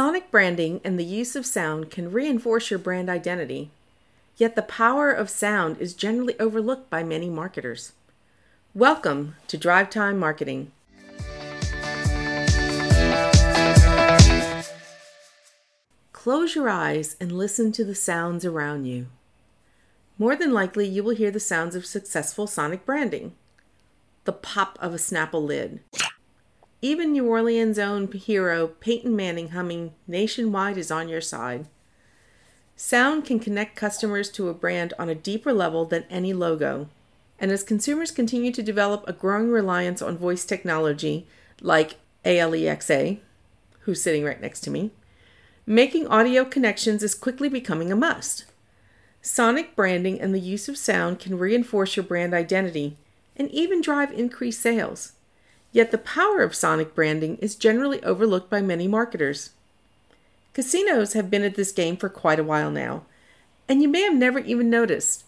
Sonic branding and the use of sound can reinforce your brand identity, yet the power of sound is generally overlooked by many marketers. Welcome to Drive Time Marketing. Close your eyes and listen to the sounds around you. More than likely, you will hear the sounds of successful sonic branding the pop of a Snapple lid, even New Orleans' own hero Peyton Manning humming Nationwide is on your side. Sound can connect customers to a brand on a deeper level than any logo. And as consumers continue to develop a growing reliance on voice technology like Alexa, who's sitting right next to me, making audio connections is quickly becoming a must. Sonic branding and the use of sound can reinforce your brand identity and even drive increased sales. Yet the power of sonic branding is generally overlooked by many marketers. Casinos have been at this game for quite a while now, and you may have never even noticed.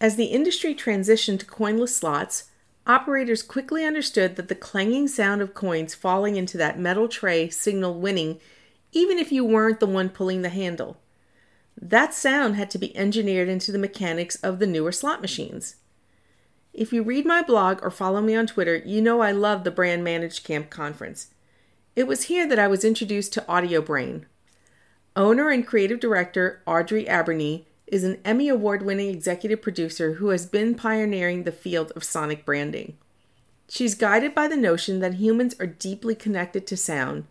As the industry transitioned to coinless slots, operators quickly understood that the clanging sound of coins falling into that metal tray signaled winning, even if you weren't the one pulling the handle. That sound had to be engineered into the mechanics of the newer slot machines. If you read my blog or follow me on Twitter, you know I love the Brand ManageCamp Conference. It was here that I was introduced to AudioBrain. Owner and creative director Audrey Arbeeny is an Emmy Award winning executive producer who has been pioneering the field of sonic branding. She's guided by the notion that humans are deeply connected to sound.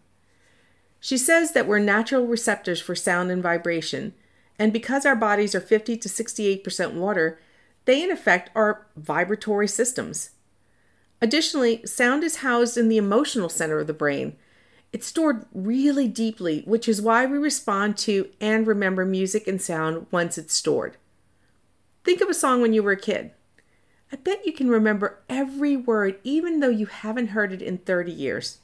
She says that we're natural receptors for sound and vibration, and because our bodies are 50 to 68% water, they, in effect, are vibratory systems. Additionally, sound is housed in the emotional center of the brain. It's stored really deeply, which is why we respond to and remember music and sound once it's stored. Think of a song when you were a kid. I bet you can remember every word, even though you haven't heard it in 30 years.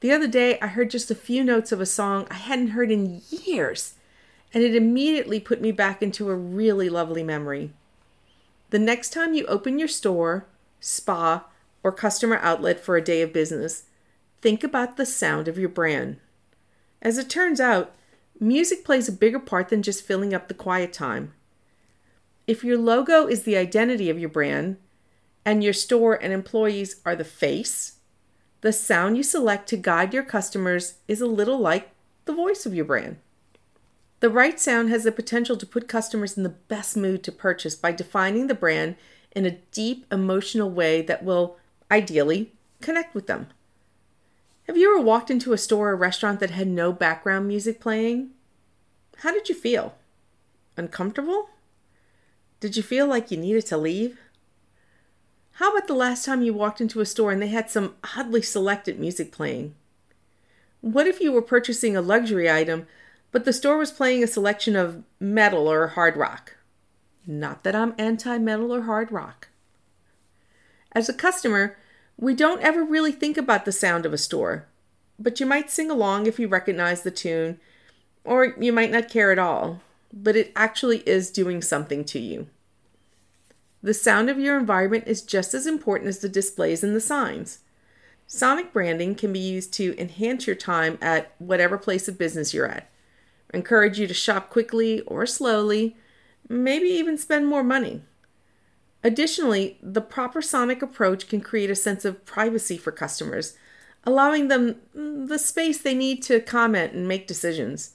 The other day, I heard just a few notes of a song I hadn't heard in years, and it immediately put me back into a really lovely memory. The next time you open your store, spa, or customer outlet for a day of business, think about the sound of your brand. As it turns out, music plays a bigger part than just filling up the quiet time. If your logo is the identity of your brand, and your store and employees are the face, the sound you select to guide your customers is a little like the voice of your brand. The right sound has the potential to put customers in the best mood to purchase by defining the brand in a deep emotional way that will, ideally, connect with them. Have you ever walked into a store or restaurant that had no background music playing? How did you feel? Uncomfortable? Did you feel like you needed to leave? How about the last time you walked into a store and they had some oddly selected music playing? What if you were purchasing a luxury item but the store was playing a selection of metal or hard rock. Not that I'm anti metal or hard rock. As a customer, we don't ever really think about the sound of a store, but you might sing along if you recognize the tune, or you might not care at all, but it actually is doing something to you. The sound of your environment is just as important as the displays and the signs. Sonic branding can be used to enhance your time at whatever place of business you're at encourage you to shop quickly or slowly, maybe even spend more money. Additionally, the proper sonic approach can create a sense of privacy for customers, allowing them the space they need to comment and make decisions.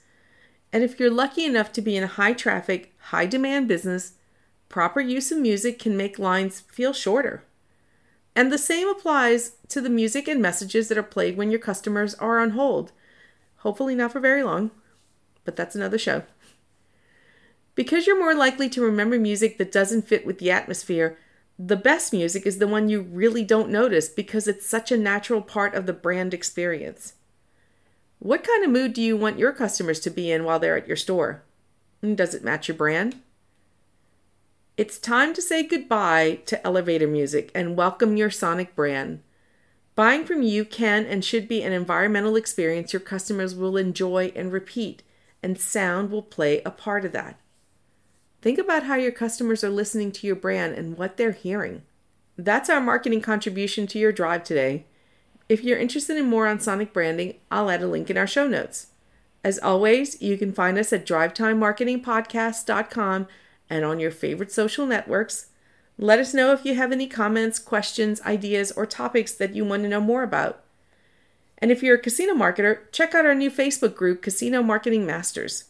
And if you're lucky enough to be in a high traffic, high demand business, proper use of music can make lines feel shorter. And the same applies to the music and messages that are played when your customers are on hold. Hopefully, not for very long but that's another show. Because you're more likely to remember music that doesn't fit with the atmosphere, the best music is the one you really don't notice because it's such a natural part of the brand experience. What kind of mood do you want your customers to be in while they're at your store? Does it match your brand? It's time to say goodbye to elevator music and welcome your sonic brand. Buying from you can and should be an environmental experience your customers will enjoy and repeat and sound will play a part of that. Think about how your customers are listening to your brand and what they're hearing. That's our marketing contribution to your drive today. If you're interested in more on sonic branding, I'll add a link in our show notes. As always, you can find us at drivetimemarketingpodcast.com and on your favorite social networks. Let us know if you have any comments, questions, ideas, or topics that you want to know more about. And if you're a casino marketer, check out our new Facebook group, Casino Marketing Masters.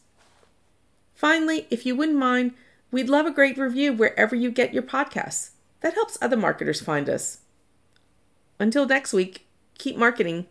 Finally, if you wouldn't mind, we'd love a great review wherever you get your podcasts. That helps other marketers find us. Until next week, keep marketing.